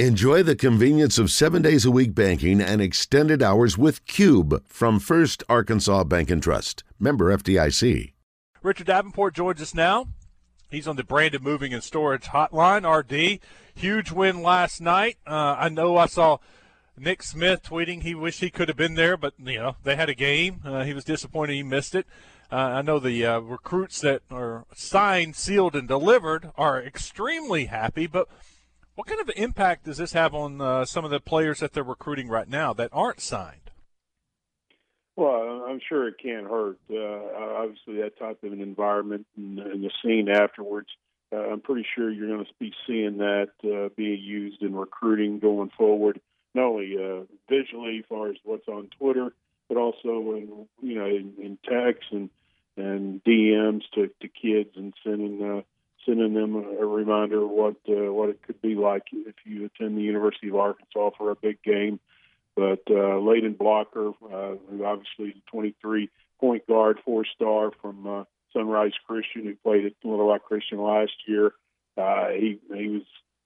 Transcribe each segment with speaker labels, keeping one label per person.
Speaker 1: Enjoy the convenience of seven days a week banking and extended hours with Cube from First Arkansas Bank and Trust. Member FDIC.
Speaker 2: Richard Davenport joins us now. He's on the Brandon Moving and Storage Hotline, RD. Huge win last night. Uh, I know I saw Nick Smith tweeting he wished he could have been there, but you know they had a game. Uh, he was disappointed he missed it. Uh, I know the uh, recruits that are signed, sealed, and delivered are extremely happy, but what kind of impact does this have on uh, some of the players that they're recruiting right now that aren't signed?
Speaker 3: Well, I'm sure it can't hurt. Uh, obviously, that type of an environment and, and the scene afterwards, uh, I'm pretty sure you're going to be seeing that uh, being used in recruiting going forward, not only uh, visually, as far as what's on Twitter, but also in you know in, in text and and DMs to, to kids and sending uh, sending them a reminder of what uh, what it could be like if you attend the University of Arkansas for a big game. But uh, Layden Blocker, uh, who obviously is a 23 point guard, four star from uh, Sunrise Christian, who played at Little Rock Christian last year, uh, he he was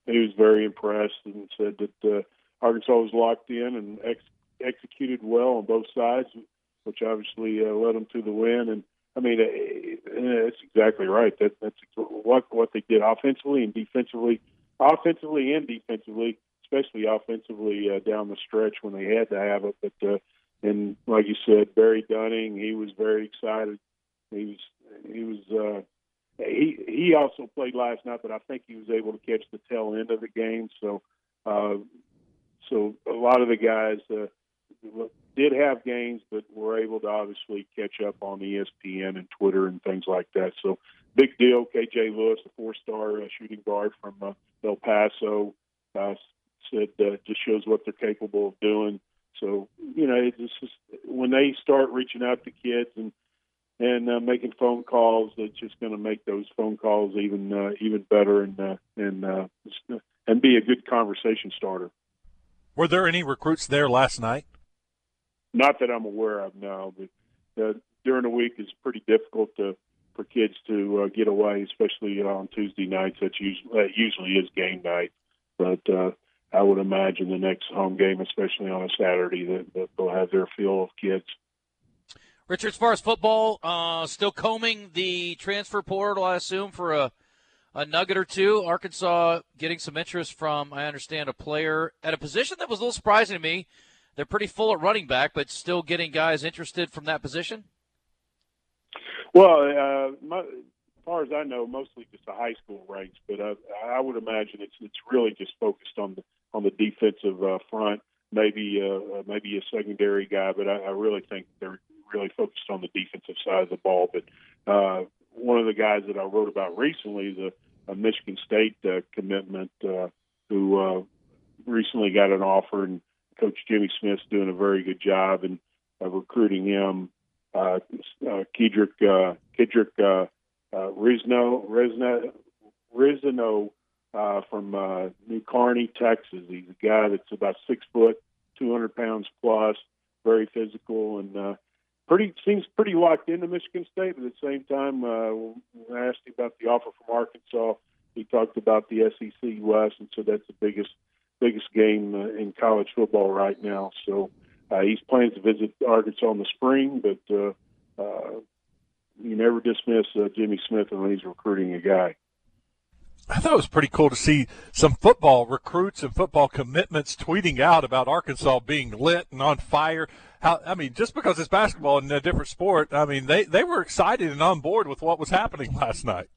Speaker 3: he was very impressed and said that uh, Arkansas was locked in and ex- executed well on both sides, which obviously uh, led them to the win. And I mean, that's exactly right. That, that's what what they did offensively and defensively, offensively and defensively, especially offensively uh, down the stretch when they had to have it. But uh, and like you said, Barry Dunning, he was very excited. He was he was uh, he he also played last night, but I think he was able to catch the tail end of the game. So uh, so a lot of the guys. Uh, did have games, but were able to obviously catch up on ESPN and Twitter and things like that. So big deal. KJ Lewis, a four-star uh, shooting guard from uh, El Paso, uh, said uh, just shows what they're capable of doing. So you know, it's just when they start reaching out to kids and and uh, making phone calls, it's just going to make those phone calls even uh, even better and uh, and uh, and be a good conversation starter.
Speaker 2: Were there any recruits there last night?
Speaker 3: Not that I'm aware of now, but uh, during the week is pretty difficult to for kids to uh, get away, especially on Tuesday nights. Usually that usually is game night, but uh, I would imagine the next home game, especially on a Saturday, that, that they'll have their fill of kids.
Speaker 4: Richard, as far as football, uh, still combing the transfer portal, I assume, for a a nugget or two. Arkansas getting some interest from, I understand, a player at a position that was a little surprising to me they're pretty full at running back, but still getting guys interested from that position.
Speaker 3: Well, uh, my, as far as I know, mostly just the high school ranks, but I, I would imagine it's it's really just focused on the on the defensive uh, front. Maybe uh, maybe a secondary guy, but I, I really think they're really focused on the defensive side of the ball. But uh, one of the guys that I wrote about recently is a, a Michigan State uh, commitment uh, who uh, recently got an offer and Coach Jimmy Smith's doing a very good job in recruiting him. Uh, uh, Kedrick, uh, Kedrick uh, uh, Reescano, Reescano, Reescano uh, from uh, New Caney, Texas. He's a guy that's about six foot, 200 pounds plus, very physical, and uh, pretty seems pretty locked into Michigan State. But at the same time, uh, when I asked him about the offer from Arkansas, he talked about the SEC West, and so that's the biggest biggest game uh, in college football right now. So uh, he's planning to visit Arkansas in the spring, but uh, uh, you never dismiss uh, Jimmy Smith when he's recruiting a guy.
Speaker 2: I thought it was pretty cool to see some football recruits and football commitments tweeting out about Arkansas being lit and on fire. How I mean, just because it's basketball and a different sport, I mean they they were excited and on board with what was happening last night.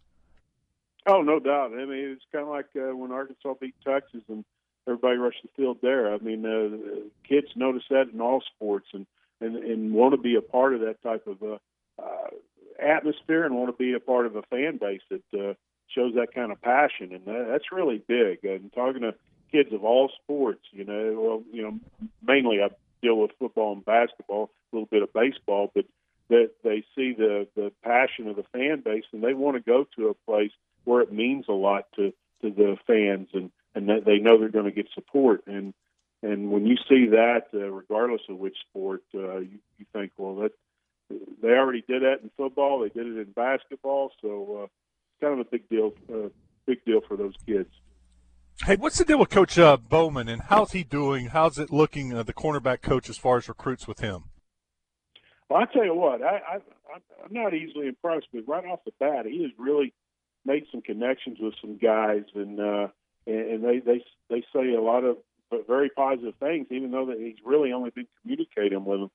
Speaker 3: Oh, no doubt. I mean, it's kind of like uh, when Arkansas beat Texas and everybody rush the field there. I mean, uh, kids notice that in all sports and and, and want to be a part of that type of uh, uh, atmosphere and want to be a part of a fan base that uh, shows that kind of passion, and that, that's really big. And talking to kids of all sports, you know, well, you know, mainly I deal with football and basketball, a little bit of baseball, but that they see the the passion of the fan base and they want to go to a place where it means a lot to to the fans and and that they know they're going to get support. And and when you see that, uh, regardless of which sport, uh, you, you think, well, that they already did that in football, they did it in basketball, so uh, it's kind of a big deal, uh, big deal for those kids.
Speaker 2: Hey, what's the deal with Coach uh, Bowman, and how's he doing? How's it looking, uh, the cornerback coach, as far as recruits with him?
Speaker 3: Well, I tell you what, I, I, I'm not easily impressed, but right off the bat, he has really made some connections with some guys, and uh, and they they they say a lot of very positive things, even though that he's really only been communicating with them,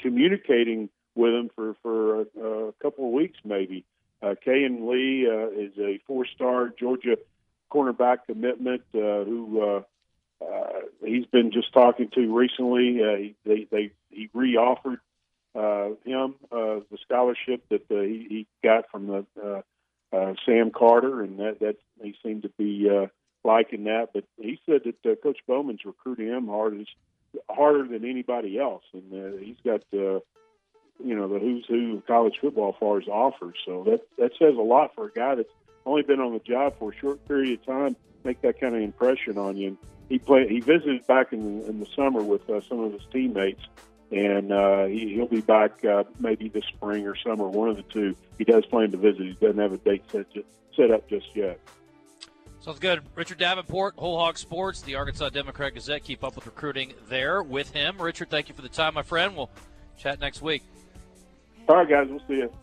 Speaker 3: communicating with them for for a, a couple of weeks maybe. Uh, Kayin Lee uh, is a four-star Georgia cornerback commitment uh, who uh, uh, he's been just talking to recently. Uh, he, they, they he reoffered uh, him uh, the scholarship that uh, he, he got from the uh, uh, Sam Carter, and that that he seemed to be uh, liking that. But he said that uh, Coach Bowman's recruiting him hard harder than anybody else, and uh, he's got uh, you know the who's who of college football as far as offers. So that that says a lot for a guy that's only been on the job for a short period of time. Make that kind of impression on you. And he played. He visited back in the, in the summer with uh, some of his teammates, and uh, he, he'll be back uh, maybe this spring or summer, one of the two. He does plan to visit. He doesn't have a date set set up just yet.
Speaker 4: Sounds good. Richard Davenport, Whole Hog Sports, the Arkansas Democrat Gazette. Keep up with recruiting there with him. Richard, thank you for the time, my friend. We'll chat next week.
Speaker 3: All right, guys. We'll see you.